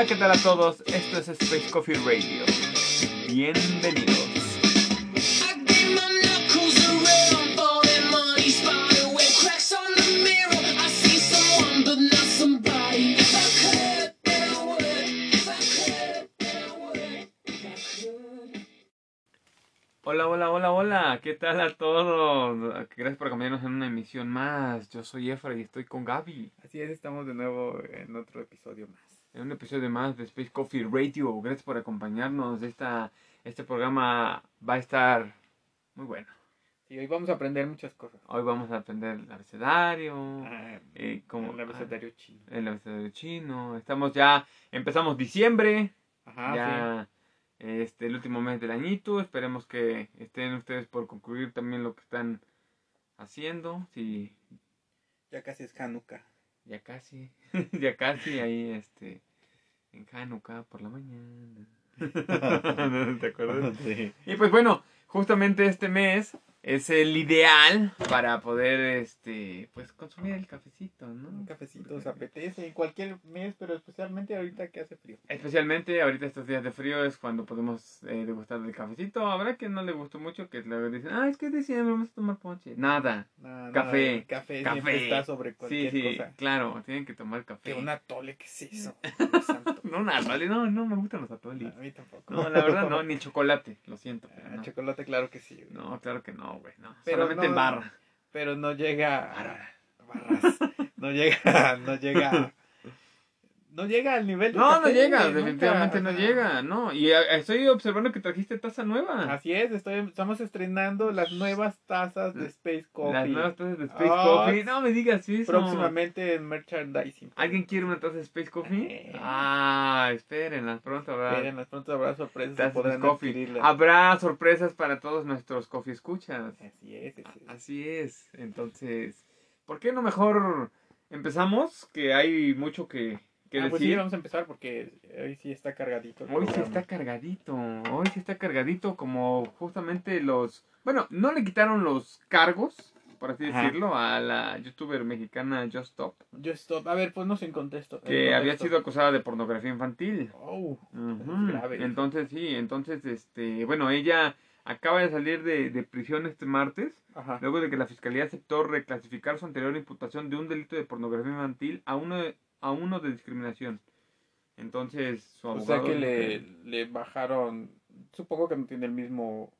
Hola, ¿qué tal a todos? Esto es Space Coffee Radio. Bienvenidos. Hola, hola, hola, hola. ¿Qué tal a todos? Gracias por acompañarnos en una emisión más. Yo soy Efra y estoy con Gaby. Así es, estamos de nuevo en otro episodio más. En un episodio más de Space Coffee Radio. Gracias por acompañarnos. Esta, este programa va a estar muy bueno. Y hoy vamos a aprender muchas cosas. Hoy vamos a aprender el abecedario. Ah, eh, como- el abecedario chino. el abecedario chino. Estamos ya, empezamos diciembre. Ajá, ya este el último mes del añito esperemos que estén ustedes por concluir también lo que están haciendo si sí. Ya casi es Hanukkah. Ya casi ya casi ahí este en Hanukkah por la mañana ¿te acuerdas? Sí. y pues bueno justamente este mes es el ideal para poder este pues consumir el cafecito no Un cafecito se apetece en cualquier mes, pero especialmente ahorita que hace frío. Especialmente ahorita estos días de frío es cuando podemos eh, degustar del cafecito. Habrá quien no le gustó mucho, que luego dicen, ah, es que es diciembre, vamos a tomar ponche. Nada. Nada, Café. nada, café, Café. siempre está sobre Sí, cualquier sí, cosa. claro, tienen que tomar café. Que un atole, ¿qué es eso? No, un atole, no, no me gustan los atoles. A mí tampoco. No, la verdad no, ni chocolate, lo siento. Ah, no. Chocolate, claro que sí. No, claro que no, güey, no. Pero Solamente en barra. Pero no llega a barras. No llega, no llega. No llega al nivel de No, no café, llega, nunca, definitivamente no llega, no. Y estoy observando que trajiste taza nueva. Así es, estoy, estamos estrenando las nuevas tazas de Space Coffee. Las nuevas tazas de Space Ah, Coffee. No me digas eso. Próximamente en merchandising. ¿Alguien quiere una taza de Space Coffee? Eh. Ah, espérenlas, pronto habrá Esperen, pronto habrá sorpresas tazas podrán adquirirlas. Habrá sorpresas para todos nuestros coffee escuchas. Así es, así es. Así es. Entonces, ¿por qué no mejor empezamos? Que hay mucho que, que Ah, pues sí, decir. vamos a empezar porque hoy sí está cargadito. Hoy sí está cargadito, hoy sí está cargadito como justamente los... Bueno, no le quitaron los cargos, por así Ajá. decirlo, a la youtuber mexicana Just Stop, Yo stop. A ver, ponnos en contexto. que en había sido acusada de pornografía infantil. Oh, es grave. Entonces sí, entonces este, bueno, ella acaba de salir de, de prisión este martes, Ajá. luego de que la fiscalía aceptó reclasificar su anterior imputación de un delito de pornografía infantil a uno de, a uno de discriminación. Entonces su O abogado sea que le bajaron. Supongo que no tiene el mismo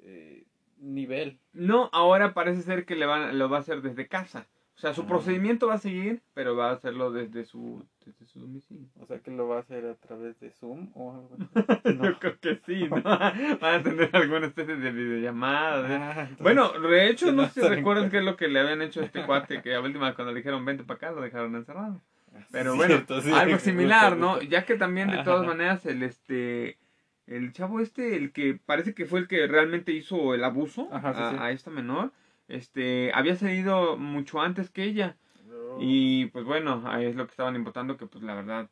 eh, nivel. no, ahora parece ser que le van, lo va a hacer desde casa. O sea, su Ah. procedimiento va a seguir, pero va a hacerlo desde su, desde su domicilio. O sea que lo va a hacer a través de Zoom o algo Yo creo que sí, ¿no? Van a tener alguna especie de videollamada. de- Ah, entonces- Bueno, de hecho, no sé si recuerdan qué es lo que le habían hecho a este cuate, que a última cuando le dijeron vente para acá, lo dejaron encerrado. Pero Sí, bueno, cierto, sí, algo similar, ¿no? Ya que también de todas maneras el este el chavo este, el que parece que fue el que realmente hizo el abuso Ajá, sí, a, a esta menor, este había salido mucho antes que ella y pues bueno, ahí es lo que estaban imputando que pues la verdad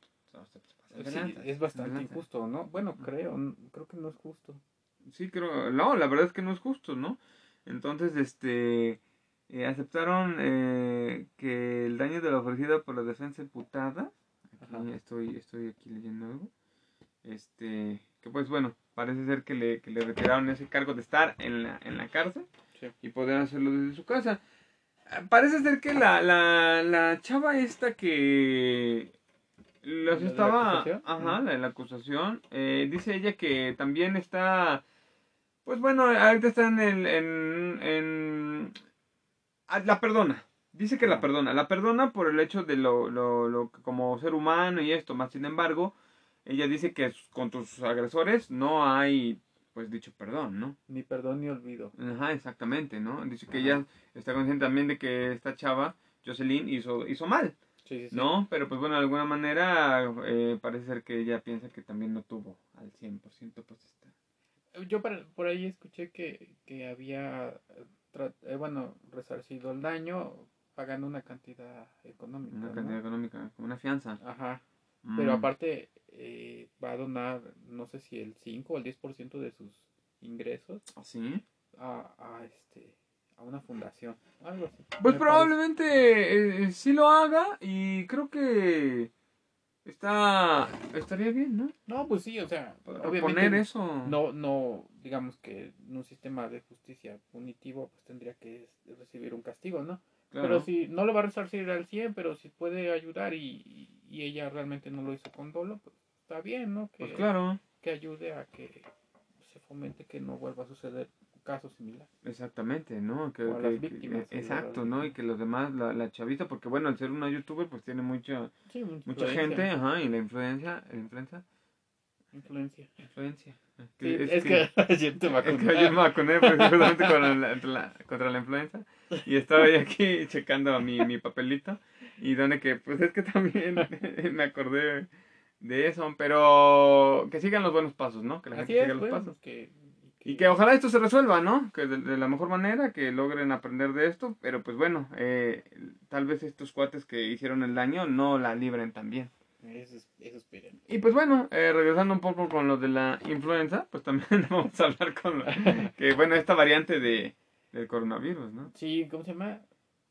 Sí, es bastante injusto, ¿no? Bueno, creo, creo que no es justo. Sí, creo, no, la verdad es que no es justo, ¿no? Entonces, este, eh, aceptaron eh, que el daño de la ofrecida por la defensa imputada, aquí estoy, estoy aquí leyendo algo, este, que pues bueno, parece ser que le, que le retiraron ese cargo de estar en la, en la cárcel Sí. y poder hacerlo desde su casa. Parece ser que la, la, la chava esta que los ¿La de la estaba, acusación? ajá, Ujú. la de la acusación, eh, dice ella que también está, pues bueno, ahorita está en el, en, en, ah, la perdona, dice que la Ah. perdona, la perdona por el hecho de lo, lo, lo como ser humano y esto, más sin embargo, ella dice que con tus agresores no hay, pues dicho perdón, ¿no? Ni perdón ni olvido. Ajá, exactamente, ¿no? Dice que ella está consciente también de que esta chava, Jocelyn, hizo, hizo mal, Sí, sí, sí. ¿no? Pero pues bueno, de alguna manera eh, parece ser que ella piensa que también no tuvo al 100%, pues está. Yo por, por ahí escuché que, que había, eh, eh, bueno, resarcido el daño pagando una cantidad económica. Una ¿no? cantidad económica, como una fianza. Ajá. Pero Mm. aparte eh, va a donar, no sé si el 5 o el 10% de sus ingresos ¿Sí? a, a, este, a una fundación. Algo así. Pues me probablemente eh, sí lo haga y creo que Está, estaría bien, ¿no? No, pues sí, o sea, Poner obviamente eso. no, no, digamos que en un sistema de justicia punitivo, pues tendría que recibir un castigo, ¿no? Claro. Pero si no lo va a resarcir al 100, pero si puede ayudar y, y ella realmente no lo hizo con dolo, pues está bien, ¿no? Que, Pues claro, que ayude a que se fomente que no vuelva a suceder un caso similar. exactamente, ¿no? Que, las víctimas, eh, exacto, ¿no? Y que los demás, la, la chavita, porque bueno, al ser una youtuber, pues tiene mucha, Sí, mucha gente, ajá, y la influencia, la influencia, Influencia. influencia. Sí, es, que, ayer te Es vacuné. que ayer me vacuné precisamente contra la, la- contra la influenza y estaba yo aquí checando mi, mi papelito y donde que pues es que también me acordé de eso, pero que sigan los buenos pasos, ¿no? Que la gente Así es, siga los pasos. que, Y que ojalá esto se resuelva, ¿no? Que de, de la mejor manera, que logren aprender de esto, pero pues bueno, eh, tal vez estos cuates que hicieron el daño no la libren también. Eso, es- eso esperen. Y pues bueno, eh, regresando un poco con lo de la influenza, pues también vamos a hablar con lo, que bueno, esta variante de del coronavirus, ¿no? Sí, ¿cómo se llama?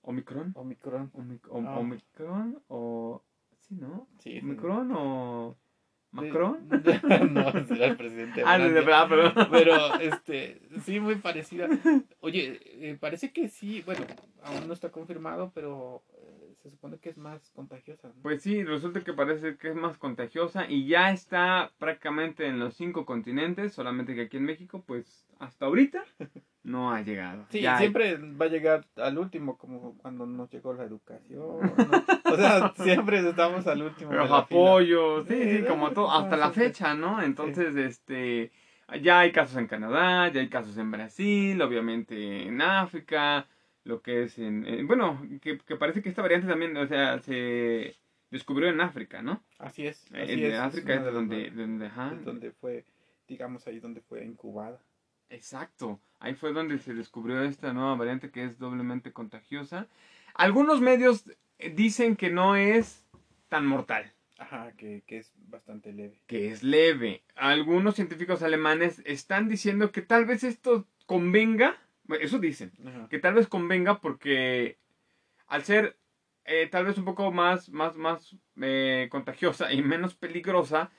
Omicron, Omicron. Omic- Ah. Omicron o sí, ¿no? Sí, sí. Omicron o Macron. no, será el presidente. de Ah, de Francia. verdad, perdón. Pero, este, sí, muy parecida. Oye, eh, parece que sí, bueno, aún no está confirmado, pero se supone que es más contagiosa. ¿no? Pues sí, resulta que parece que es más contagiosa y ya está prácticamente en los cinco continentes, solamente que aquí en México, pues hasta ahorita no ha llegado. Sí, Ya- siempre va a llegar al último, como cuando nos llegó la educación. ¿no? O sea, siempre estamos al último. Los apoyos, sí, Sí, como todo, hasta la fecha, ¿no? Entonces, este, ya hay casos en Canadá, ya hay casos en Brasil, obviamente en África, lo que es en, en- bueno, que, que parece que esta variante también, o sea, se descubrió en África, ¿no? Así es. Eh, Así de es, África es de donde, donde, ajá, es donde fue, digamos, ahí donde fue incubada. Exacto, ahí fue donde se descubrió esta nueva variante que es doblemente contagiosa. Algunos medios eh, dicen que no es tan mortal. Ajá, que, que es bastante leve. que es leve. Algunos científicos alemanes están diciendo que tal vez esto convenga, eso dicen, Ajá. que tal vez convenga porque al ser eh, tal vez un poco más, más, más eh, contagiosa y menos peligrosa,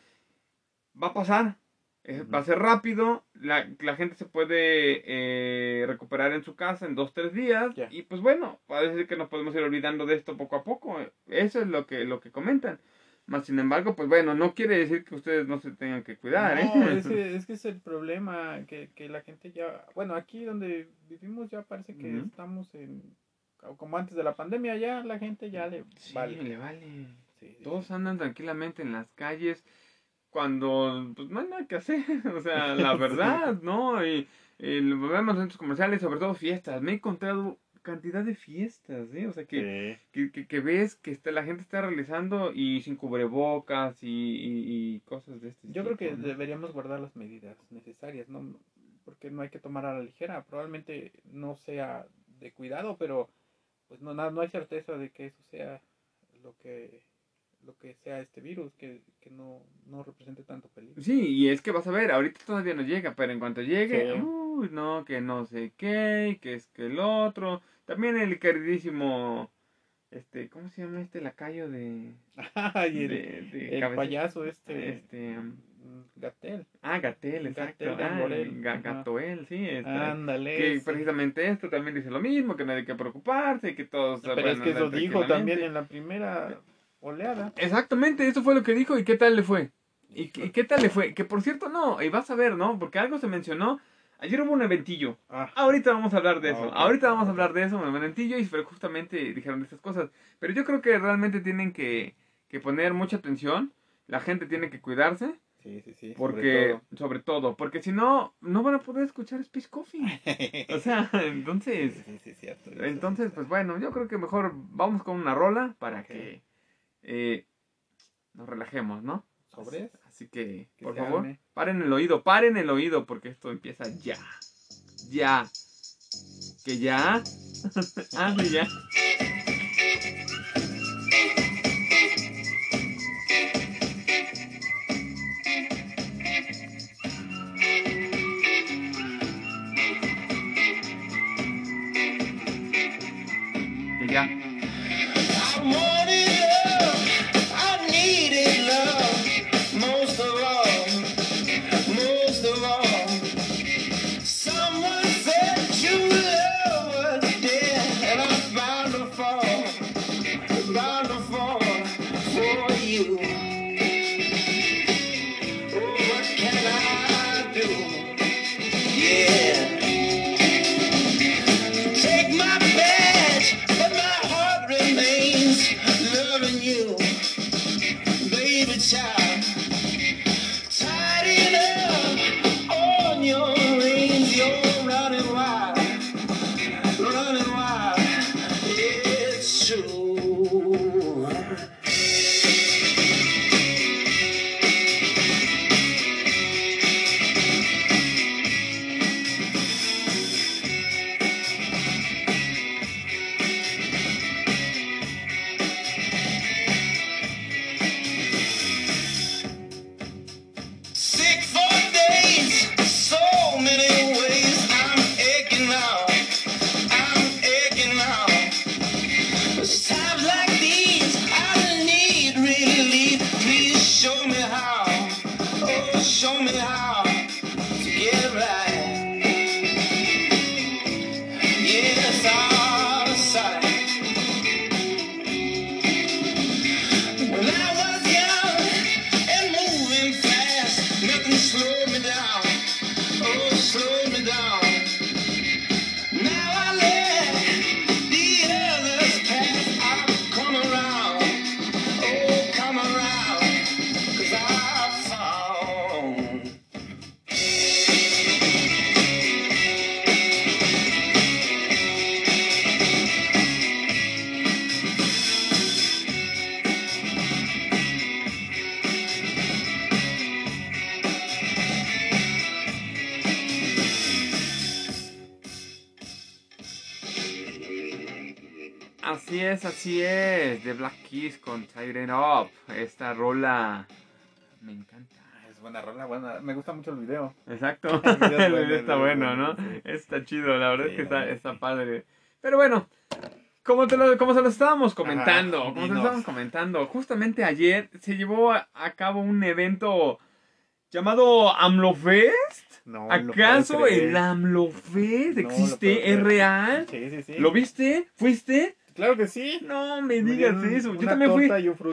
va a pasar. Eh. Va a ser rápido, la, la gente se puede eh, recuperar en su casa en dos, tres días y pues bueno, parece que nos podemos ir olvidando de esto poco a poco. Eso es lo que, lo que comentan. Más sin embargo, pues bueno, no quiere decir que ustedes no se tengan que cuidar, No, ¿eh? es que, es que es el problema, que, que la gente ya, bueno, aquí donde vivimos ya parece que estamos en, como antes de la pandemia, ya la gente ya le Sí, vale. le vale. Sí, Todos andan tranquilamente en las calles cuando pues no hay nada que hacer, o sea, la verdad, ¿no? Y, y lo vemos en centros comerciales, sobre todo fiestas. Me he encontrado cantidad de fiestas, ¿eh? O sea, que, Sí. que, que, que ves que está, la gente está realizando y sin cubrebocas y, y, y cosas de este Yo creo que tipo, ¿no? deberíamos guardar las medidas necesarias, ¿no? Porque no hay que tomar a la ligera. Probablemente no sea de cuidado, pero pues no, no, no hay certeza de que eso sea lo que lo que sea este virus, que, que no, no represente tanto peligro. Sí, y es que vas a ver, ahorita todavía no llega, pero en cuanto llegue, Sí. uy, no, que no sé qué, que es que el otro. También el queridísimo, este, ¿cómo se llama este lacayo de... Ay, el, de, de el cabeza- payaso este, Este, um, mm, Gatel. ah, Gatel, exacto. Gatel ah. Gatoel, sí. este, Ándale. que precisamente esto también dice lo mismo, que no hay que preocuparse, que todos... Pero es que eso dijo también en la primera oleada. Exactamente, eso fue lo que dijo y qué tal le fue. ¿Y, y qué tal le fue? Que por cierto, no, y vas a ver, ¿no? Porque algo se mencionó. Ayer hubo un eventillo. Ah, Ahorita vamos a hablar de eso. Ah, ok. Ahorita vamos a hablar de eso, un eventillo, y fue justamente dijeron estas cosas. Pero yo creo que realmente tienen que, que poner mucha atención. La gente tiene que cuidarse. sí, sí, sí. Porque, sobre todo, porque si no, no van a poder escuchar Space Coffee. O sea, entonces, sí, sí, sí, cierto. entonces, pues bueno, yo creo que mejor vamos con una rola para Ok. que eh, nos relajemos, ¿no? ¿Sobres? Así que, Que por favor, arme. paren el oído, paren el oído, porque esto empieza ya. Ya. ¿Que ya? ah, ya. Es, así es. The Black Keys con Siren Up. Esta rola me encanta. Es buena rola, buena. Me gusta mucho el video. Exacto. El video es El video está es bueno, ¿no? Está chido, la verdad es Sí, que la está, está padre. Pero bueno, como, te lo, como se lo estábamos comentando, Ajá, como se lo estábamos comentando, justamente ayer se llevó a, a cabo un evento llamado AMLOFest. No, ¿Acaso el AMLOFest No, lo existe? puedo ¿Es real? Sí, sí, sí. ¿Lo viste? ¿Fuiste? Claro que sí. No me Me digas eso. Yo también fui.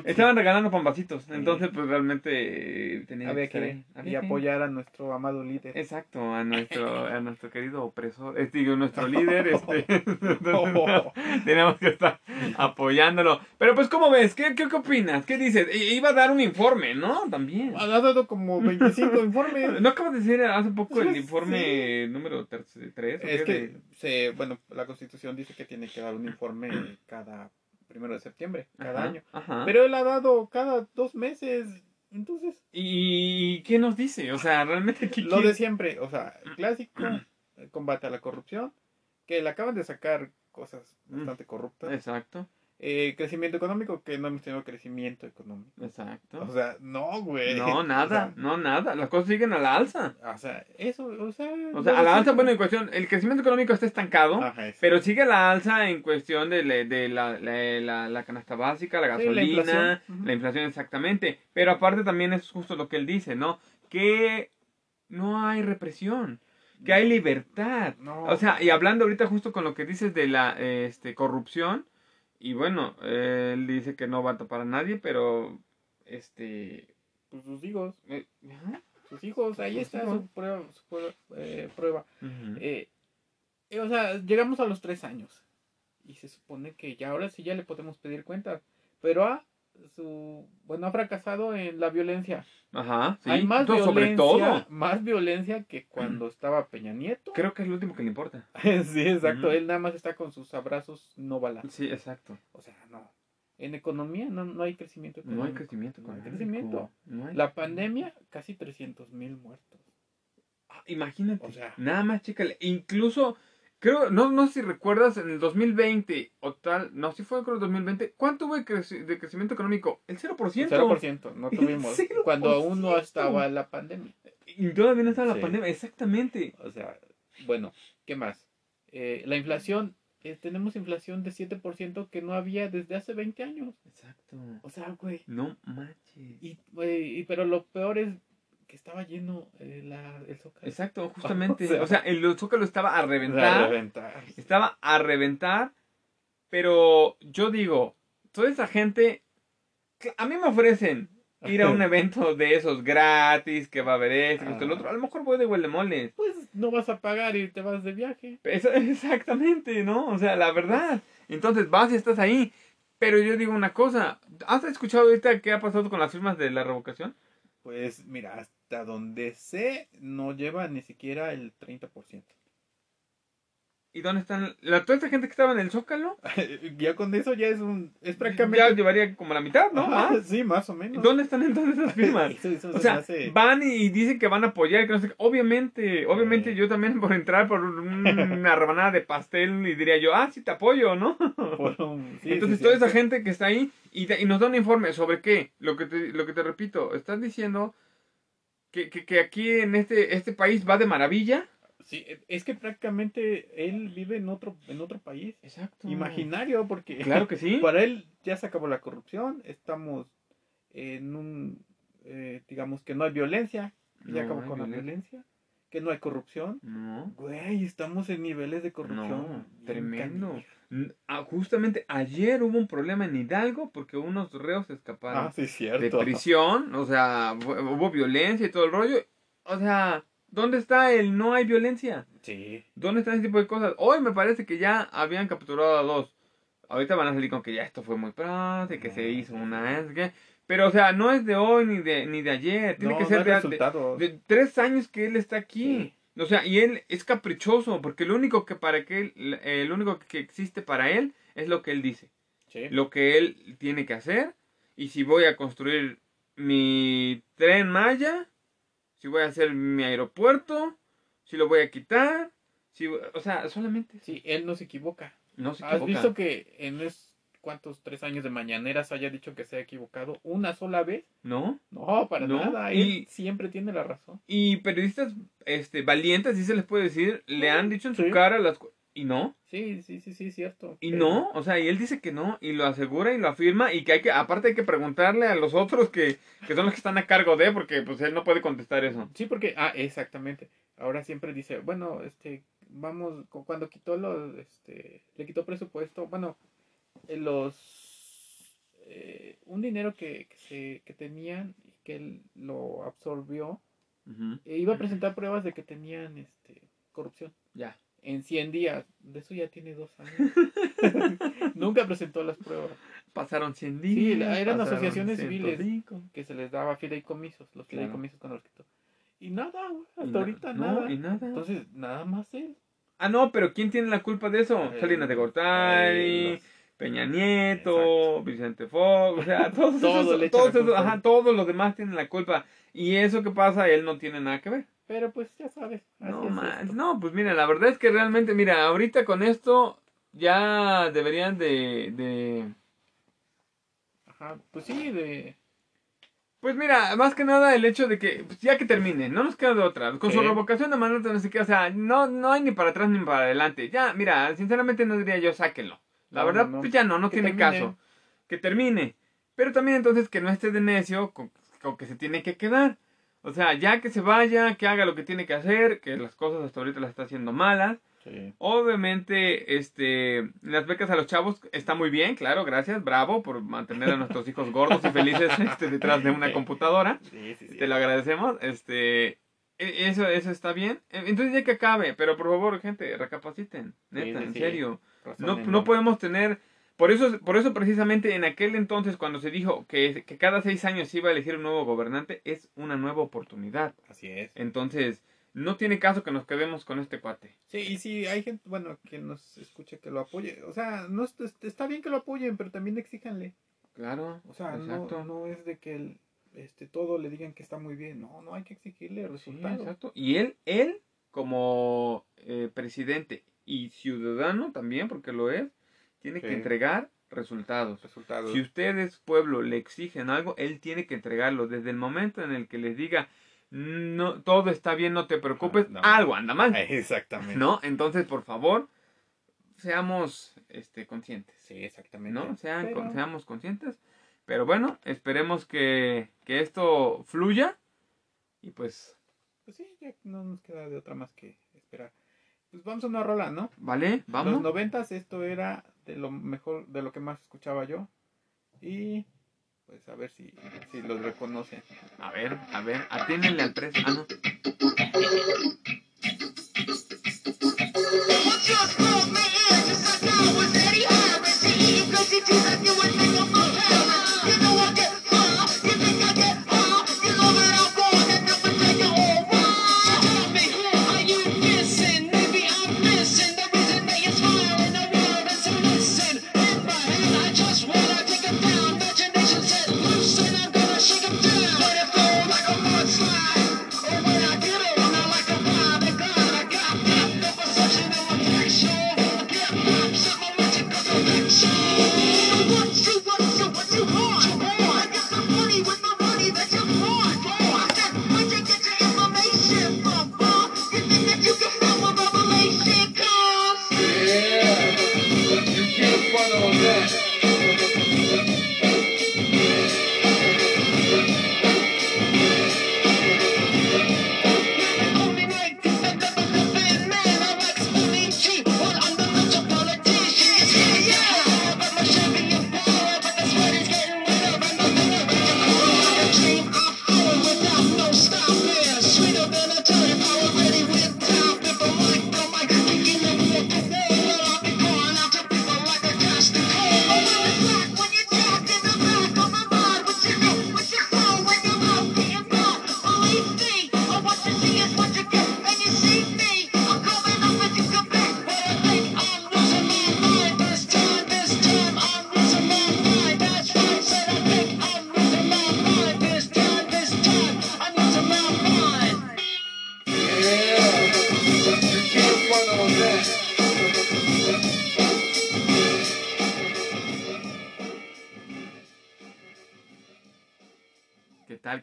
Estaban regalando pambacitos. Sí. Entonces, pues realmente eh, tenía Había que Había y apoyar a nuestro amado líder. Exacto, a nuestro, a nuestro querido opresor, este, digo, nuestro líder, este, tenemos que estar apoyándolo. Pero pues, ¿cómo ves? ¿Qué, qué, qué opinas? ¿Qué dices? I- Iba a dar un informe, ¿no? También. Ha dado como 25 informes. ¿No acabas de decir hace poco el Sí. informe número 3? Es que, se, bueno, la constitución dice que tiene que dar un informe cada primero de septiembre, cada año. Ajá. Pero él ha dado cada dos meses. Entonces, ¿Y qué nos dice? O sea, realmente, ¿qué lo de siempre, o sea, el clásico, combate a la corrupción, que le acaban de sacar cosas bastante corruptas. Exacto, Eh, crecimiento económico, que no hemos tenido crecimiento económico. exacto. O sea, no, güey. No, nada, no, nada. Las cosas siguen a la alza. O sea, eso, o sea. O sea, a la alza, bueno, en cuestión, el crecimiento económico está estancado. Ajá, Pero sigue la alza en cuestión de, la- de la, la, la- la canasta básica, la Sí, gasolina, la inflación. exactamente. Pero aparte también es justo lo que él dice, ¿no? Que no hay represión, que hay libertad. No. O sea, y hablando ahorita justo con lo que dices de la este, corrupción, y bueno, eh, él dice que no va a tapar a nadie, pero este... Pues sus hijos, eh, sus hijos, ahí está hijos. su prueba. Su prueba, eh, prueba. Eh, eh, o sea, llegamos a los tres años. Y se supone que ya ahora sí ya le podemos pedir cuentas. Pero ha, su, bueno, ha fracasado en la violencia. Ajá, sí. Hay más violencia, sobre todo. más violencia que cuando estaba Peña Nieto. Creo que es lo último que le importa. sí, exacto. Él nada más está con sus abrazos no balazos. Sí, exacto. O sea, no. En economía no, no hay crecimiento No económico. hay crecimiento No hay crecimiento. No hay La crecimiento. pandemia, casi 300 mil muertos. Ah, imagínate. O sea. Nada más, chécale. Incluso, creo, no, no sé si recuerdas, en el 2020 o tal, no, si fue creo el 2020, ¿cuánto hubo de, creci- de crecimiento económico? El 0%. 0%, no El tuvimos. 0%. Cuando aún no estaba la pandemia. Y todavía no estaba la pandemia, exactamente. O sea, bueno, ¿qué más? Eh, la inflación, eh, tenemos inflación de 7% que no había desde hace 20 años. Exacto. O sea, güey. No manches. Y, güey, y- pero lo peor es que estaba lleno eh, la, el zócalo. Exacto, justamente. O sea, o sea, el zócalo estaba a O sea, reventar. reventar. estaba a reventar. Pero yo digo, toda esa gente, a mí me ofrecen ir a un evento de esos gratis, que va a haber esto, que esto, el otro. A lo mejor voy de huelemoles. Pues no vas a pagar y te vas de viaje. Esa- Exactamente, ¿no? O sea, la verdad. Entonces vas y estás ahí. Pero yo digo una cosa, ¿has escuchado ahorita qué ha pasado con las firmas de la revocación? Pues mira, hasta donde sé, no lleva ni siquiera el 30%. ¿Y dónde están la, toda esta gente que estaba en el Zócalo? ya con eso ya es un. Es Ya prácticamente. llevaría como la mitad, ¿no? Ajá, Más. Sí, más o menos. ¿Dónde están entonces esas firmas? Eso- eso se O sea, van y dicen que van a apoyar, que no sé. Obviamente, obviamente Eh. yo también por entrar por un- una rebanada de pastel y diría yo, ah, sí te apoyo, ¿no? un- sí, Entonces sí, toda sí. esa gente que está ahí y, nos da un informe sobre qué, lo que te, lo que te repito, estás diciendo que, que, que aquí en este, este país va de maravilla. Sí, es que prácticamente él vive en otro, en otro país. Exacto. Imaginario, porque Claro que sí. para él ya se acabó la corrupción, estamos en un, eh, digamos que no hay violencia, ya acabó con la violencia. que no hay corrupción. No, Güey, estamos en niveles de corrupción. no, tremendo. ah, Justamente ayer hubo un problema en Hidalgo porque unos reos escaparon Ah, sí, de prisión, o sea, hu- hubo violencia y todo el rollo. O sea, ¿dónde está el no hay violencia? Sí. ¿Dónde están ese tipo de cosas? Hoy me parece que ya habían capturado a dos. Ahorita van a salir con que ya esto fue muy pronto y que se hizo sí, una... sí. es que- Pero, o sea, no es de hoy ni de, ni de ayer. Tiene No, que ser de, de, de tres años que él está aquí. O sea, y él es caprichoso porque lo único que para que él, lo único que existe para él es lo que él dice, Sí. lo que él tiene que hacer. Y si voy a construir mi tren Maya, si voy a hacer mi aeropuerto, si lo voy a quitar, si, o sea, solamente Sí, él no se equivoca. no se ¿Has equivoca. visto que en es cuántos tres años de mañaneras haya dicho que se ha equivocado una sola vez? ¿No? No, para No, nada. y- Él siempre tiene la razón. Y periodistas este valientes, si se les puede decir, le han dicho en su Sí. cara las cu- y no. Sí, sí, sí, sí, cierto. Y Pero- no, o sea, y él dice que no, y lo asegura y lo afirma, y que hay que, aparte hay que preguntarle a los otros que, que son los que están a cargo de, porque pues él no puede contestar eso. Sí, porque, ah, exactamente. Ahora siempre dice, bueno, este, vamos, cu- cuando quitó los, este, le quitó presupuesto, bueno, eh, los, eh, un dinero que, que, se, que tenían y que él lo absorbió, Ujú, e iba a presentar pruebas de que tenían, este, corrupción. Ya. En 100 días, de eso ya tiene dos años. Nunca presentó las pruebas. Pasaron 100 Sí, días. la- eran asociaciones civiles. 105. que se les daba fideicomisos, los Claro. fideicomisos cuando los quitó. Y nada, güey, Y hasta na- ahorita no, nada. y nada. Entonces, nada más él. Ah, no, pero ¿quién tiene la culpa de eso? Eh, Salinas de Gortari, eh, los- Peña Nieto, Vicente Fox, o sea, todos, Todo esos, todos, esos- ajá, todos los demás tienen la culpa. Y eso que pasa, él no tiene nada que ver. Pero pues ya sabes. así No, es esto. no, pues mira, la verdad es que realmente, mira, ahorita con esto ya deberían de, de... Ajá, pues sí, de. Pues mira, más que nada el hecho de que, pues ya que termine, no nos queda de otra. Con su revocación de mandato, no sé qué, o sea, no, no hay ni para atrás ni para adelante. Ya, mira, sinceramente no diría yo, sáquenlo. La No, verdad, no, no. pues ya no, no Que tiene termine. caso. Que termine. Pero también entonces que no esté de necio con, con que se tiene que quedar. O sea, ya que se vaya, que haga lo que tiene que hacer, que las cosas hasta ahorita las está haciendo malas. Sí. Obviamente, este, las becas a los chavos está muy bien, claro, gracias, bravo por mantener a nuestros hijos gordos y felices este, detrás de una computadora. Sí, sí, sí. Te lo agradecemos, este, e- eso, eso está bien. E- Entonces ya que acabe, pero por favor, gente, recapaciten, neta, en serio. No, no podemos tener, por eso, por eso precisamente en aquel entonces cuando se dijo que, que cada seis años se iba a elegir un nuevo gobernante, es una nueva oportunidad. Así es. Entonces, no tiene caso que nos quedemos con este cuate. Sí, y si hay gente, bueno, que nos escuche que lo apoye. O sea, no es- está bien que lo apoyen, pero también exíjanle. Claro, O sea, no, exacto. no es de que el, este, todo le digan que está muy bien. No, no hay que exigirle Sí, resultados. exacto. Y él, él como eh, presidente y ciudadano también, porque lo es, tiene que entregar resultados. resultados. Si ustedes, pueblo, le exigen algo, él tiene que entregarlo. Desde el momento en el que les diga, no, todo está bien, no te preocupes, no. algo anda mal. Exactamente. ¿No? Entonces, por favor, seamos este, conscientes. Sí, exactamente. ¿no? Sean, Pero- con- seamos conscientes. Pero bueno, esperemos que, que esto fluya. Y pues, Pues sí, ya no nos queda de otra más que esperar. Pues vamos a una rola, ¿no? ¿vale? Los Vamos. noventas esto era de lo mejor, de lo que más escuchaba yo. Y pues a ver si, si los reconocen. A ver, a ver, atiéndenle al precio. Ah, no.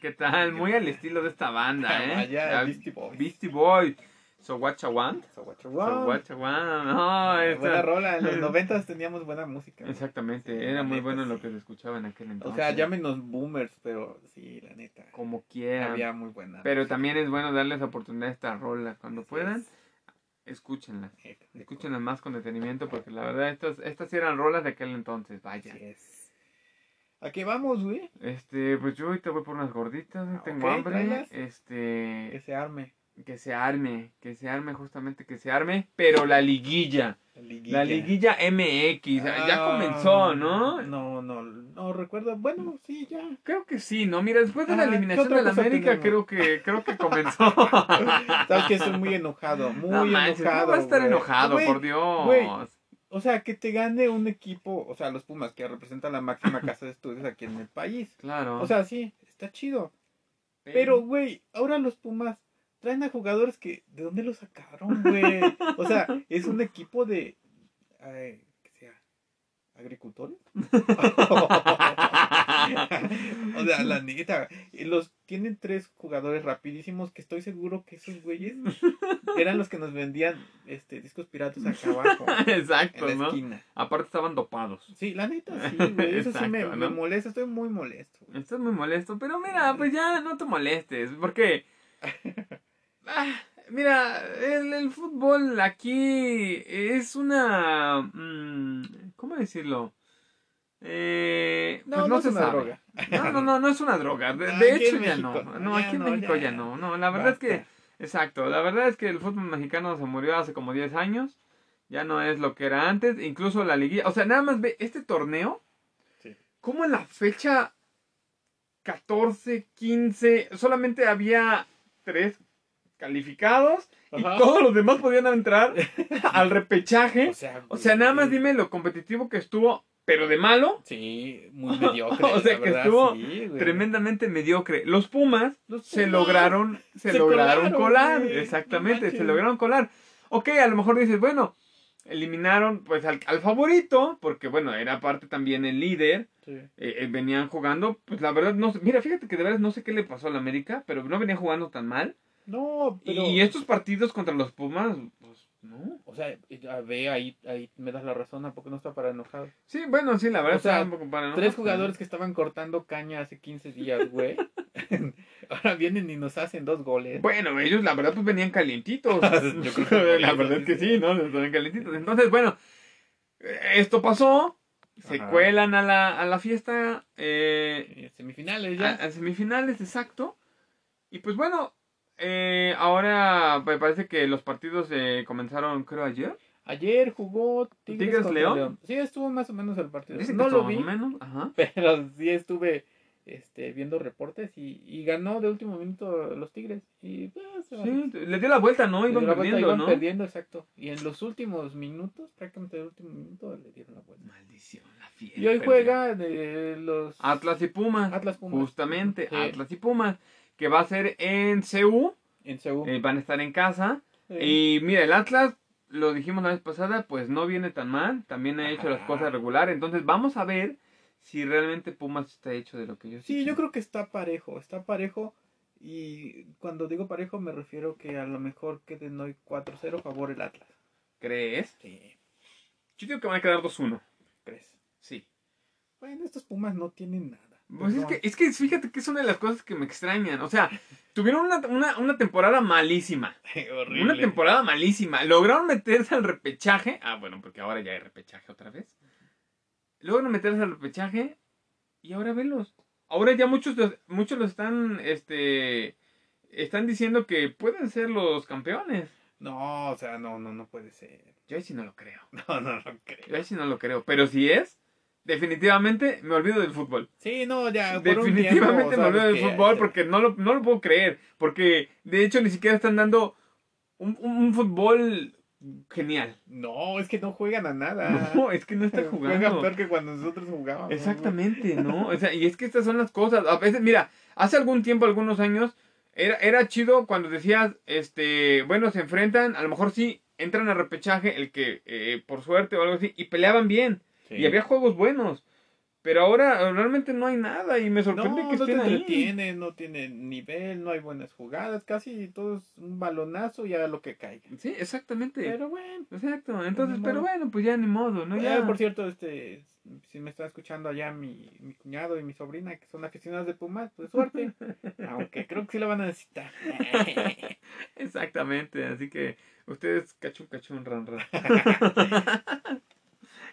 Qué tal? Muy al estilo de esta banda, ¿eh? Vaya, Ah, Beastie Boys. Beastie Boys. So what you want? So what you So want. what you want. No, esta- Buena rola, en los noventas teníamos buena música. Exactamente, Sí, era muy neta, bueno lo que se escuchaba en aquel O entonces. sea, llámenos boomers, pero sí, la neta. Como quieran. Había muy buena. Pero música. también es bueno darles oportunidad a esta rola. Cuando Así puedan, es. escúchenlas. Escúchenlas más con detenimiento porque la verdad estas, estas eran rolas de aquel entonces, vaya. Así es. ¿A qué vamos, güey? Este, pues yo ahorita voy por unas gorditas, Ah, tengo ok, hambre. tráelas. Que Este, se arme. que se arme, que se arme justamente, que se arme, pero la liguilla, La liguilla. la liguilla MX, ya Ah, comenzó, ¿no? No, no, no recuerdo. Bueno, sí, ya. Creo que sí, ¿no? Mira, después de la Ah, ¿qué eliminación de la América, tenemos? creo que, creo que comenzó. Sabes que estoy muy enojado, muy no enojado. ¿cómo vas a estar enojado, por Dios? O sea, que te gane un equipo, o sea, los Pumas, que representan la máxima casa de estudios aquí en el país. Claro. O sea, sí, está chido. Pero, güey, ahora los Pumas traen a jugadores que, ¿de dónde los sacaron, güey? O sea, es un equipo de, sea, agricultores. o sea, la neta, los tienen tres jugadores rapidísimos que estoy seguro que esos güeyes eran los que nos vendían este discos piratas acá abajo, Exacto, en la ¿no? esquina. Aparte estaban dopados. Sí, la neta, sí, güey, eso sí me, molesta, estoy muy molesto. güey. Estás muy molesto, pero mira, pues ya no te molestes, porque... Ah, mira, el, el fútbol aquí es una... mm, ¿Cómo decirlo? Eh, No, pues no, es se una sabe. droga. No, no, no, no es una droga. De, hecho ya no. No, ya aquí en no, México ya. ya no. No, la verdad es que... Exacto, la verdad es que el fútbol mexicano se murió hace como 10 años. Ya no es lo que era antes. Incluso la liguilla. O sea, nada más ve este torneo. Sí. Como en la fecha 14, 15, solamente había tres calificados. Ajá. Y todos los demás podían entrar al repechaje. O sea, O sea, nada más dime lo competitivo que estuvo, pero de malo. Sí, muy mediocre. O sea, la que verdad, estuvo sí. Tremendamente mediocre. Los Pumas Los se lograron, se, Se lograron colaron, colar, güey. exactamente, No se lograron colar. Ok, a lo mejor dices, bueno, eliminaron pues al, al favorito, porque bueno, era parte también el líder, Sí. eh, eh, venían jugando, pues la verdad no sé, mira, fíjate que de verdad no sé qué le pasó al América, pero no venían jugando tan mal. No, pero. Y estos partidos contra los Pumas, pues no. O sea, ve, ahí, ahí me das la razón, ¿a poco no está para enojado? Sí, bueno, sí, la verdad O sea, estaba un poco para no, Tres jugadores que estaban cortando caña hace 15 días, güey. Ahora vienen y nos hacen dos goles. Bueno, ellos la verdad pues venían calientitos. Yo creo que la verdad es que sí. ¿no? Estaban calientitos. Entonces, bueno, esto pasó. Se Ajá. cuelan a la, a la fiesta. Eh, Eh, Semifinales a, ya. a semifinales, exacto. Y pues bueno, eh, ahora me parece que los partidos eh, comenzaron, creo, ayer. Ayer jugó Tigres, ¿Tigres contra León? Sí, estuvo más o menos el partido. No lo vi, menos. Ajá. pero sí estuve este, viendo reportes y, y ganó de último minuto los Tigres. Y pues, Sí, le dio la vuelta, ¿no? Iban la vuelta, perdiendo, iban ¿no? perdiendo, exacto. Y en los últimos minutos, prácticamente el último minuto, le dieron la vuelta. Maldición, la fiesta. Y hoy perdió. juega de los Atlas y Pumas. Atlas Pumas. Justamente, Sí. Atlas y Pumas. Que va a ser en CU. en Seúl. eh, van a estar en casa. Sí. Y mira, el Atlas, lo dijimos la vez pasada, pues no viene tan mal. También ha hecho las cosas regular. Entonces vamos a ver si realmente Pumas está hecho de lo que ellos Sí, yo creo que está parejo, está parejo. Y cuando digo parejo me refiero que a lo mejor queden hoy 4-0 favor el Atlas. ¿Crees? Sí, Yo digo que van a quedar 2-1. ¿crees? Sí. Bueno, estos Pumas no tienen nada. Pues es que, es que fíjate que es una de las cosas que me extrañan. O sea, tuvieron una, una, una temporada malísima. Horrible. Una temporada malísima. Lograron meterse al repechaje. Ah, bueno, porque ahora ya hay repechaje otra vez. Lograron meterse al repechaje. Y ahora velos. Ahora ya muchos, los- muchos lo están, este, están diciendo que pueden ser los campeones. No, o sea, no, no, no puede ser. Yo ahí sí no lo creo. No, no, no creo. Yo ahí sí no lo creo. Pero si es, definitivamente me olvido del fútbol. Sí, no, ya. por un Definitivamente tiempo, me olvido ¿sabes del fútbol porque no lo, no lo puedo creer. Porque de hecho ni siquiera están dando un, un- un fútbol genial. No, es que no juegan a nada. No, es que no está Juegan jugando. peor que cuando nosotros jugábamos. Exactamente, ¿no? O sea, y es que estas son las cosas. A veces, mira, hace algún tiempo, algunos años, era, era chido cuando decías, este, bueno, se enfrentan, a lo mejor sí, entran a repechaje, el que, eh, por suerte o algo así, y peleaban bien. Sí. Y había juegos buenos. Pero ahora realmente no hay nada y me sorprende No, que no te estén ahí. entretiene, no tiene nivel, no hay buenas jugadas, casi todo es un balonazo y a lo que caiga. Sí, exactamente. Pero bueno, Exacto. Entonces, pero bueno, pues ya ni modo, ¿no? Ya. Eh, por cierto, este, si me está escuchando allá mi, mi cuñado y mi sobrina, que son aficionados de Pumas, pues suerte. Aunque creo que sí la van a necesitar. Exactamente. Así que ustedes cachun cachun ran ran.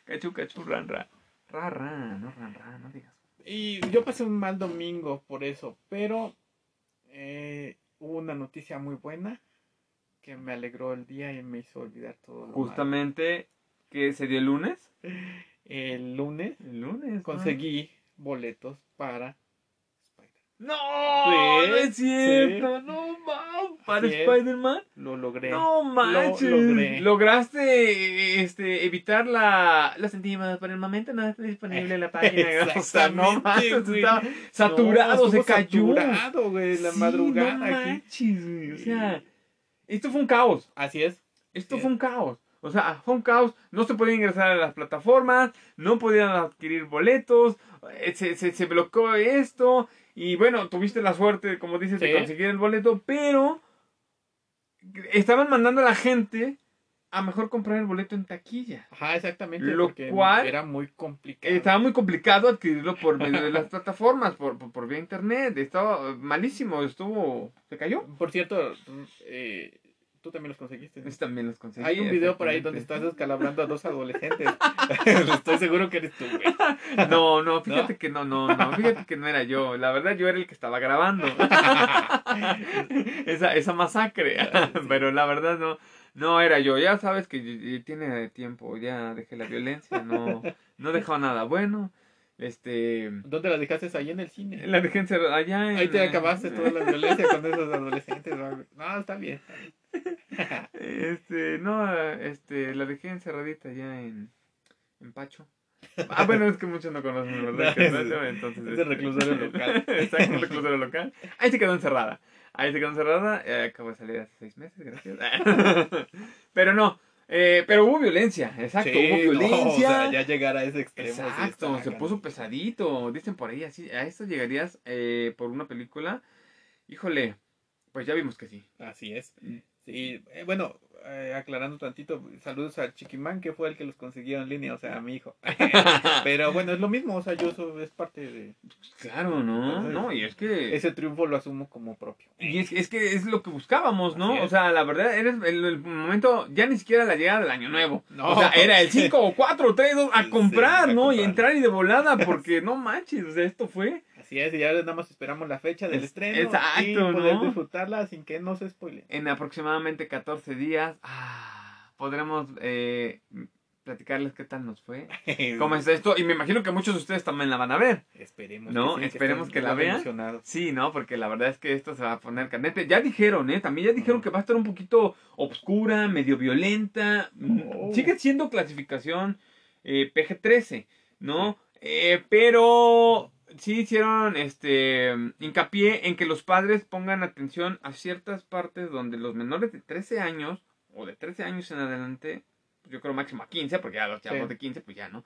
cachun cachun ran ran. Ra ra, no ran ran, no digas. y yo pasé un mal domingo por eso, pero eh, hubo una noticia muy buena que me alegró el día y me hizo olvidar todo lo. Justamente que se dio el lunes. El lunes El lunes. ¿no? conseguí boletos para. No, Sí, no es cierto, no mames, para. Spider-Man. Lo logré. No manches, logré. lograste este, evitar la los centímetros, por el momento no está disponible en la página. O sea, no estaba saturado, No, se cayó. Saturado, güey, la Sí, madrugada no manches, güey, o sea, esto fue un caos. Así es. Esto Sí. fue un caos. O sea, fue un caos. No se podía ingresar a las plataformas, no podían adquirir boletos, eh, se, se, se bloqueó esto. Y bueno, tuviste la suerte, como dices, de conseguir el boleto, pero estaban mandando a la gente a mejor comprar el boleto en taquilla. Ajá, exactamente. Lo cual- era muy complicado. Estaba muy complicado adquirirlo por medio de las plataformas, por, por, por vía internet. Estaba malísimo, estuvo... ¿Se cayó? Por cierto, eh, tú también los conseguiste. Pues también los conseguí. Hay un video por ahí donde estás descalabrando a dos adolescentes. Estoy seguro que eres tú, güey. No, no, fíjate que no, no, no, fíjate que no era yo. La verdad yo era el que estaba grabando. esa, esa masacre. Pero la verdad no, no era yo. Ya sabes que tiene tiempo, ya dejé la violencia, no, no dejó nada bueno. Este, ¿Dónde la dejaste? Ahí en el cine. la dejé encerrada allá en... Ahí te acabaste toda la violencia con esos adolescentes. ¿no? No, está bien. Este, no, este, la dejé encerradita allá en, en Pacho. Ah, bueno, es que muchos no conocen, ¿verdad? Que es entonces, Es de reclusorio local. Exacto, un reclusorio local. Ahí se quedó encerrada. Ahí se quedó encerrada. eh, acabo de salir hace seis meses, gracias. Pero no, eh, pero hubo violencia, exacto, Sí, hubo no, violencia. o sea, ya llegar a ese extremo. Exacto, se puso pesadito. Dicen por ahí así, a esto llegarías eh, por una película. Híjole, pues ya vimos que sí. Así es. Sí, eh, bueno, eh, aclarando tantito, saludos al Chiquimán que fue el que los consiguió en línea, o sea, a mi hijo. Pero bueno, es lo mismo, o sea, yo soy, es parte de Claro, ¿no? No, y es que... ese triunfo lo asumo como propio. Y es, es que es lo que buscábamos, ¿no? O sea, la verdad, eres el, el momento, ya ni siquiera la llegada del año nuevo. No. O sea, era el 5 o 4 o 3, 2, a Sí, comprar, a ¿no? Y entrar y de volada, porque no manches, o sea, esto fue. Así es, y ya nada más esperamos la fecha del Es- estreno exacto, y poder ¿no? disfrutarla sin que no se spoile. En aproximadamente 14 días, ah, podremos eh, platicarles qué tal nos fue. ¿Cómo es esto? Y me imagino que muchos de ustedes también la van a ver. Esperemos. No, sí, esperemos que la vean. Sí, ¿no? Porque la verdad es que esto se va a poner candente. Ya dijeron, ¿eh? También ya dijeron que va a estar un poquito obscura, medio violenta. Oh. Sigue siendo clasificación eh, PG-13, ¿no? Eh, pero sí hicieron este hincapié en que los padres pongan atención a ciertas partes donde los menores de 13 años o de 13 años en adelante, pues yo creo máximo a 15, porque ya los chavos Sí. de 15, pues ya, ¿no?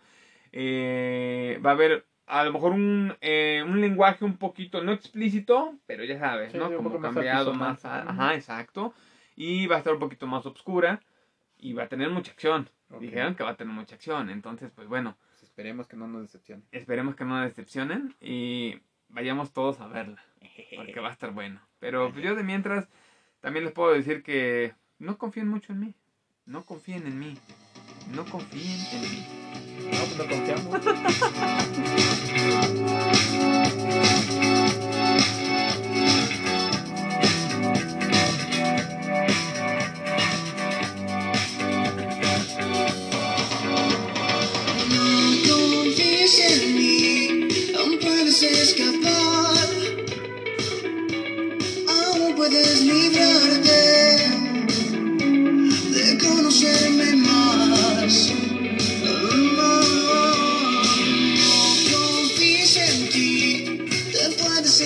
Eh, va a haber a lo mejor un, eh, un lenguaje un poquito no explícito, pero ya sabes, Sí, ¿no? Como más cambiado más, ajá, exacto. Y va a estar un poquito más oscura y va a tener mucha acción. Dijeron que va a tener mucha acción, entonces pues bueno, esperemos que no nos decepcione. esperemos que no nos decepcionen y vayamos todos a verla, porque va a estar bueno. Pero pues, yo de mientras también les puedo decir que no confíen mucho en mí, no confíen en mí, no confíen en mí. No, pues no confiamos.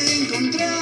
encontrar.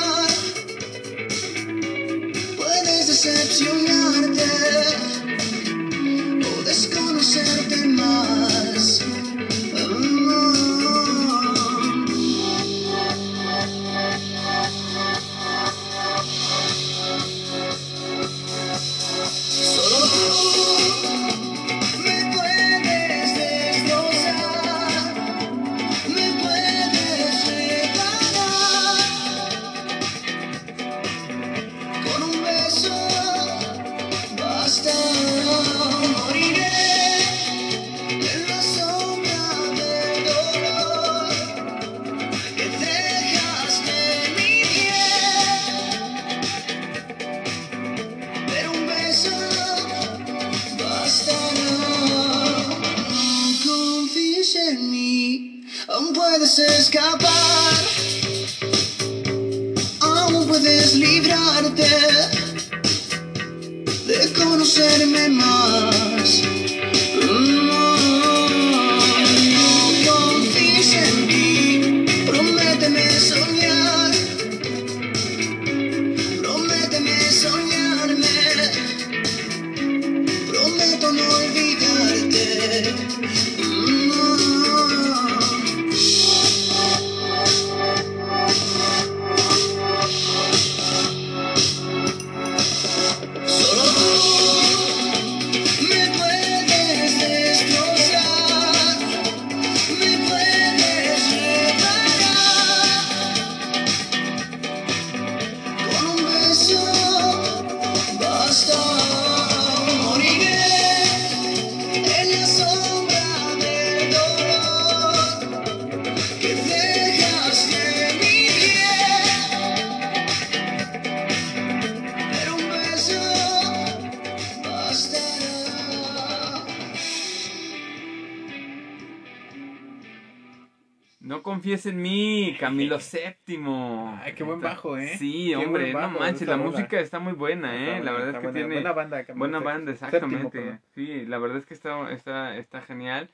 Camilo VII. Ay, qué buen bajo, ¿eh? Sí, Qué hombre, no manches, la música está muy buena, ¿eh? Está La verdad es que buena, tiene buena banda, Camilo buena banda, exactamente. Sí, la verdad es que está, está, está genial.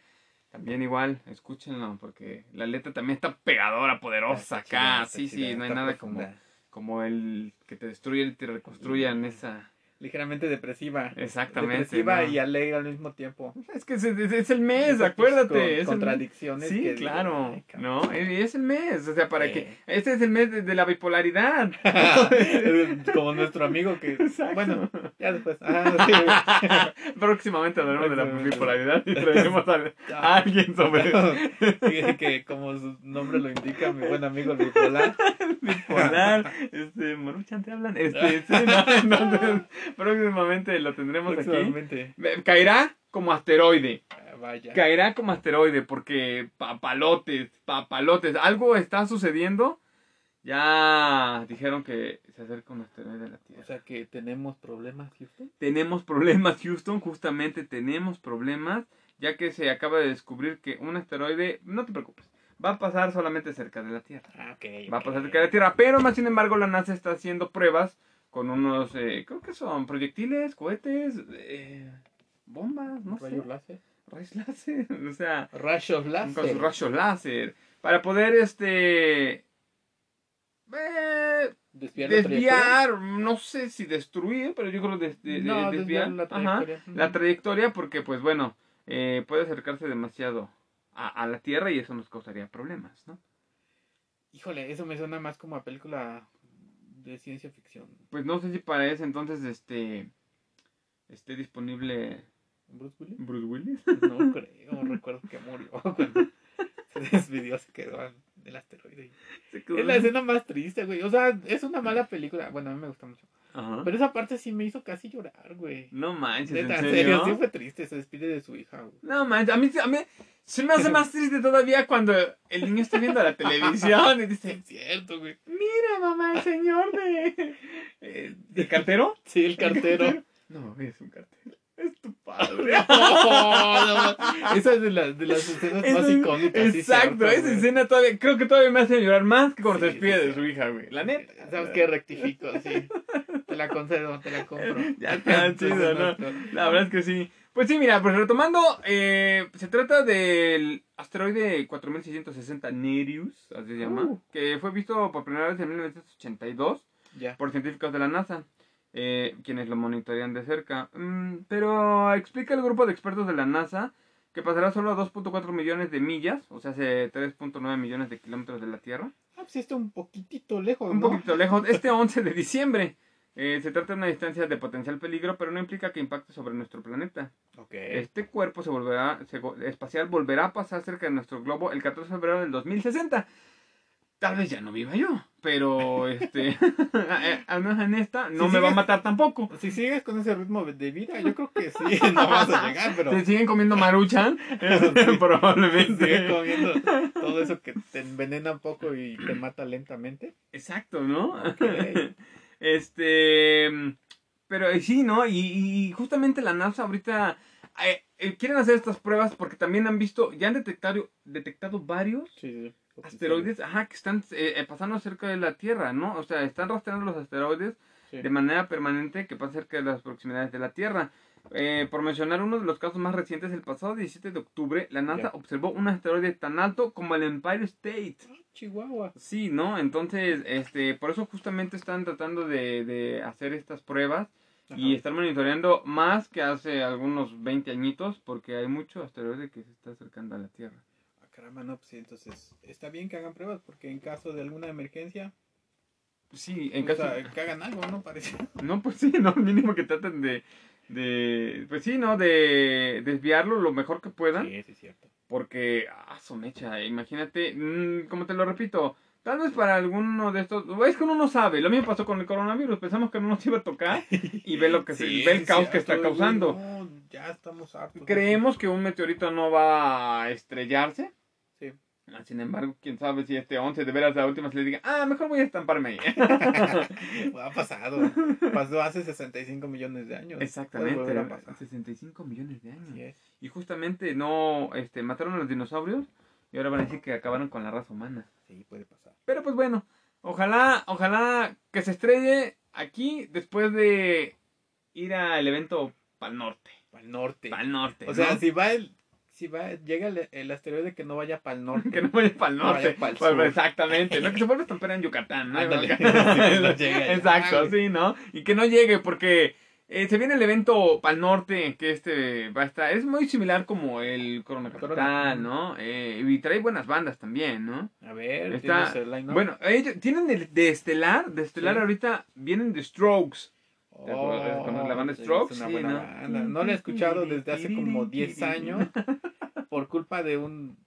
También igual, escúchenlo, porque la letra también está pegadora, poderosa Está acá. Sí, sí, no hay nada como, profunda. como el que te destruye y te reconstruye en esa... Ligeramente depresiva. Exactamente. Depresiva ¿no? y alegre al mismo tiempo. Es que es, es- es el mes, acuérdate. con- es el contradicciones Sí, que digo, claro. ay, no, es el mes. O sea, para que. Este es el mes de, de la bipolaridad. Como nuestro amigo que. Exacto. Bueno, ya después. Ah, sí. Próximamente hablaremos de la bipolaridad y traeremos a, a alguien sobre que, que como su nombre lo indica, mi buen amigo el bipolar. bipolar. Este, Maruchan, te hablan. Este, sí, no, entonces, próximamente lo tendremos aquí. Próximamente. Caerá como asteroide. Ah, Vaya. Caerá como asteroide porque papalotes, papalotes, algo está sucediendo. Ya dijeron que se acerca un asteroide a la O Tierra. sea que tenemos problemas, Houston. Tenemos problemas, Houston, justamente tenemos problemas, ya que se acaba de descubrir que un asteroide, no te preocupes, va a pasar solamente cerca de la Tierra. Ah. Va a pasar cerca de la Tierra, pero más sin embargo la NASA está haciendo pruebas con unos, eh, creo que son proyectiles, cohetes, eh, bombas, no Rayos sé, láser. rayos láser, o sea, Rayos láser. con sus rayos láser para poder este eh, Desviar, desviar no sé si destruir pero yo creo de, de- desviar, desviar la ajá, trayectoria. la trayectoria porque pues bueno eh, puede acercarse demasiado a, a la Tierra y eso nos causaría problemas no Híjole, eso me suena más como a película de ciencia ficción. pues no sé si para ese entonces este esté disponible ¿Bruce Willis? Bruce Willis No creo, recuerdo que murió cuando se desvidió, se quedó en el asteroide. Se quedó- Es la escena más triste, güey. O sea, es una mala película. Bueno, a mí me gusta mucho. Ajá. Pero esa parte sí me hizo casi llorar, güey. no manches Neta, en en serio serio, sí fue triste. Se despide de su hija, güey. No manches, a mí, a mí se me hace más triste todavía cuando el niño está viendo la televisión y dice, Es cierto, güey. mira mamá, el señor de... eh, ¿El cartero? Sí, el cartero. No, es un cartero. Es tu padre. No, esa es de, las de las escenas más Esa- icónicas. Exacto, esa güey. escena todavía, creo que todavía me hace llorar más que cuando se Sí, despide sí, de su hija, güey. La neta. ¿Sabes qué? Rectifico, sí. Te la concedo, te la compro. Ya está chido, ¿no? La verdad es que sí. Pues sí, mira, pues retomando, eh, se trata del asteroide 4660 Nereus, así se llama, Uh. que fue visto por primera vez en 1982 Ya. por científicos de la NASA, eh, quienes lo monitorean de cerca. Mm, pero explica el grupo de expertos de la NASA que pasará solo a 2.4 millones de millas, o sea, hace 3.9 millones de kilómetros de la Tierra. Ah, pues sí está un poquitito lejos, Un ¿no? poquito lejos, este 11 de diciembre. Eh, se trata de una distancia de potencial peligro, pero no implica que impacte sobre nuestro planeta. Ok. Este cuerpo se volverá, se espacial volverá a pasar cerca de nuestro globo el 14 de febrero del 2060. Tal vez ya no viva yo, pero este, eh, al menos en esta no Si me va a sigues- matar tampoco. Si sigues con ese ritmo de vida, yo creo que sí, no vas a llegar, pero Si siguen comiendo maruchan, Sí. probablemente. sigue comiendo todo eso que te envenena un poco y te mata lentamente. Exacto, ¿no? Ok. Este, pero eh, sí, ¿no? Y, y justamente la NASA ahorita eh, eh, quieren hacer estas pruebas porque también han visto, ya han detectado, detectado varios Sí, sí. asteroides, ajá, que están eh, pasando cerca de la Tierra, ¿no? O sea, están rastreando los asteroides Sí. de manera permanente que pasan cerca de las proximidades de la Tierra. Eh, por mencionar uno de los casos más recientes, el pasado 17 de octubre, la NASA observó un asteroide tan alto como el Empire State. Ah, Chihuahua. Sí, ¿no? Entonces, este, por eso justamente están tratando de, de hacer estas pruebas y están monitoreando más que hace algunos 20 añitos porque hay mucho asteroide que se está acercando a la Tierra. Ah, caramba, no, pues sí, entonces está bien que hagan pruebas porque en caso de alguna emergencia, Sí, en caso... sea, que hagan algo, ¿no? Parece. No, pues sí, no, mínimo que traten de, de, pues sí, ¿no? De desviarlo lo mejor que puedan. Sí, sí, es cierto. Porque, ah, su mecha, imagínate, mm, como te lo repito, tal vez para alguno de estos, es que uno no sabe, lo mismo pasó con el coronavirus, pensamos que no nos iba a tocar y ve lo que se- Sí, ve el sí, caos que está causando. No, ya estamos hartos. Creemos que un meteorito no va a estrellarse. Ah, Sin embargo, quién sabe si este 11 de veras la última se le diga, ah, mejor voy a estamparme ahí. Ha pasado. Pasó hace 65 millones de años. Exactamente, a pasar. 65 millones de años. Y justamente no, este, mataron a los dinosaurios y ahora van a decir que acabaron con la raza humana. Sí, puede pasar. Pero pues bueno, ojalá, ojalá que se estrelle aquí después de ir al evento Pal Norte. Para el norte. Pal Norte. O sea, si va el. Si va, llega el, el asteroide que no vaya para el norte. que no vaya para el No vaya norte. Pues, exactamente. No que se vuelva a estampar en Yucatán. ¿no? Ándale. Sí, no. Exacto, sí, ¿no? Y que no llegue porque eh, se viene el evento Pal Norte que este va a estar. Es muy similar como el Corona. Capital, ¿no? Eh, y trae buenas bandas también, ¿no? A ver, Está- ¿tienes el line-up? Bueno, ellos tienen el de Estelar, de Estelar Sí. ahorita vienen de Strokes. ¿Te Oh, acuerdas con la banda Strokes? Es una Sí, buena ¿no? banda. No la he escuchado desde hace como 10 años por culpa de un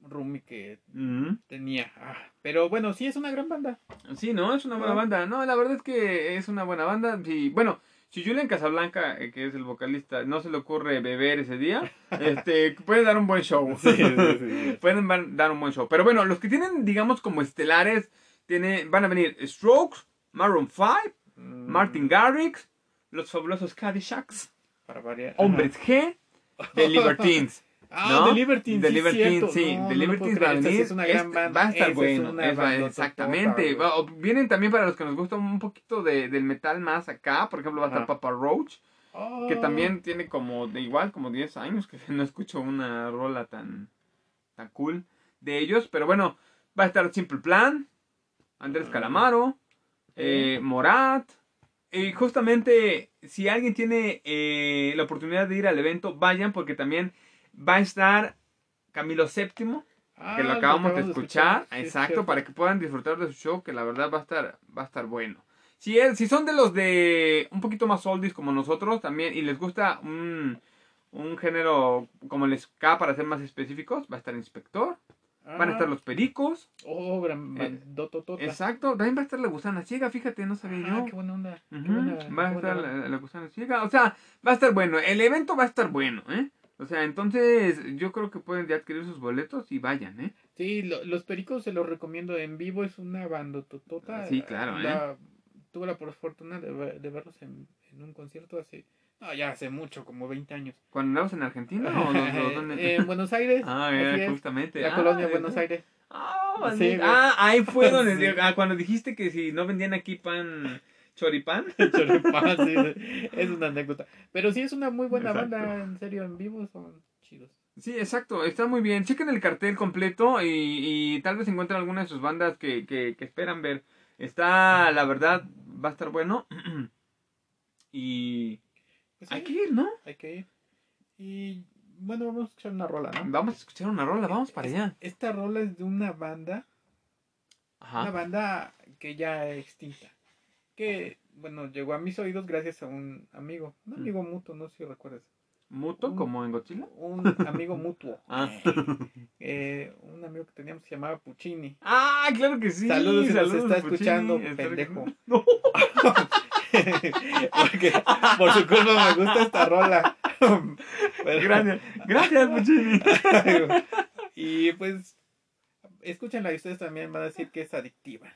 roomie que Ujú. tenía. Ah, pero bueno, sí es una gran banda. Sí, ¿no? Es una buena Ah. banda. No, la verdad es que es una buena banda. Sí, bueno, si Julian Casablanca, eh, que es el vocalista, no se le ocurre beber ese día, este, puede dar un buen show. Sí, sí, sí, sí. Pueden dar un buen show. Pero bueno, los que tienen, digamos, como estelares, tiene, van a venir Strokes, Maroon 5, Mm, Martin Garrix, los fabulosos Caddyshacs, Para variar. Hombres G, The Libertines. Ah, ¿no? The Libertines. The Libertines, sí, No, The Libertines va a creer. Esta sí venir. Es una gran banda. Va a estar Esa bueno. es- va- exactamente. Va- vienen también para los que nos gusta un poquito de, del metal más acá. Por ejemplo, va a estar. Papa Roach, Oh, que también tiene como de igual, como 10 años que no escucho una rola tan, tan cool de ellos. Pero bueno, va a estar Simple Plan, Andrés Ah. Calamaro, eh, Morat. Y justamente, si alguien tiene eh, la oportunidad de ir al evento, vayan porque también va a estar Camilo VII, Ah, que lo acabamos de acabamos escuchar, Sí, exacto, para que puedan disfrutar de su show, que la verdad va a estar, va a estar bueno. Si, es, si son de los de un poquito más oldies como nosotros también y les gusta un, un género como el ska para ser más específicos, va a estar Inspector, van a estar Ah, los Pericos, Oh, gran Eh, bandototota. exacto, también va a estar la Gusana Ciega, fíjate, no sabía Ah, yo. qué buena onda. qué Ujú, buena- va a estar la, la gusana ciega. O sea, va a estar bueno. El evento va a estar bueno, ¿eh? O sea, entonces yo creo que pueden ya adquirir sus boletos y vayan, ¿eh? Sí, lo- los pericos se los recomiendo en vivo, es una bandototota. Sí, claro, ¿eh? Tuve la por fortuna de, de verlos en, en un concierto hace, no, ya hace mucho, como 20 años. ¿Cuando andabas en Argentina o dónde? en Buenos Aires. Ah, era justamente. La Ah, colonia de- Buenos Aires. Ah, Sí, ah, ahí fue donde Sí. ah, cuando dijiste que si no vendían aquí pan choripán. Choripán, sí, sí, es una anécdota. Pero sí es una muy buena Exacto. banda, en serio, en vivo son chidos. Sí, exacto, está muy bien. Chequen el cartel completo y, y tal vez encuentren alguna de sus bandas que, que, que esperan ver. Está, la verdad, va a estar bueno. y Pues sí, hay que ir, ¿no? hay que ir. Y bueno, vamos a escuchar una rola, ¿no? Vamos a escuchar una rola, vamos para allá. Esta rola es de una banda Una Ajá. banda que ya extinta. Que, bueno, llegó a mis oídos gracias a un amigo. Un Mm. amigo mutuo, no sé si recuerdas. ¿Muto un- como en Godzilla? Un amigo mutuo. Ah. Eh, un amigo que teníamos que se llamaba Puccini. Ah, claro que sí. Saludos, si nos está Puccini. escuchando, pendejo. No. Porque por su culpa me gusta esta rola. Pero- Gracias, gracias, Puccini. y pues, escúchenla y ustedes también van a decir que es adictiva.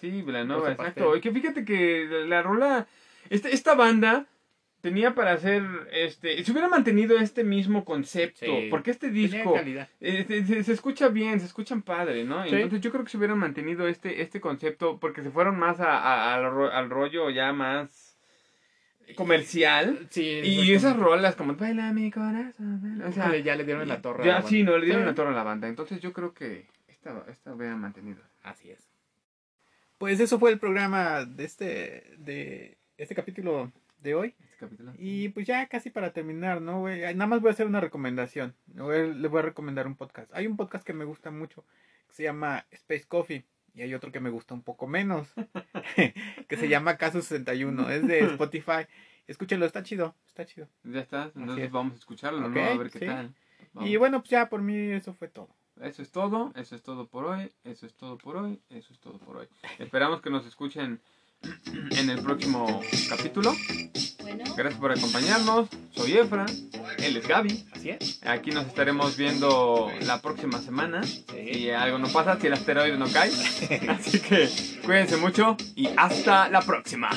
Sí, Rosa exacto. Y que fíjate que la, la rola, este, esta banda tenía para hacer, este, si hubiera mantenido este mismo concepto, Sí. porque este disco eh, se, se- se escucha bien, se escuchan padre, ¿no? Sí. Entonces yo creo que si hubieran mantenido este, este concepto, porque se fueron más a- a- al, ro- al rollo ya más comercial. Sí, Y esas rolas como Baila mi corazón. O sea, ya le dieron la torre. a ya la banda. sí, no le dieron la torre a la banda. Entonces yo creo que esta, esta hubieran mantenido. Así es. Pues eso fue el programa de este, de este capítulo de hoy. Este capítulo. Y pues ya casi para terminar, ¿no? güey? Nada más voy a hacer una recomendación. Le voy a- recomendar un podcast. Hay un podcast que me gusta mucho, que se llama Space Coffee. Y hay otro que me gusta un poco menos, que se llama Caso 61. Es de Spotify. Escúchenlo, está chido, está chido. Ya está, entonces es. vamos a escucharlo, Ok, ¿no? A ver qué sí. tal. Vamos. Y bueno, pues ya por mí eso fue todo. Eso es todo, eso es todo por hoy, eso es todo por hoy, eso es todo por hoy. Esperamos que nos escuchen en el próximo capítulo. Bueno, Gracias por acompañarnos. Soy Efra, él es Gaby. Así es. Aquí nos estaremos viendo la próxima semana. Si algo no pasa, si el asteroide no cae. Así que cuídense mucho y hasta la próxima.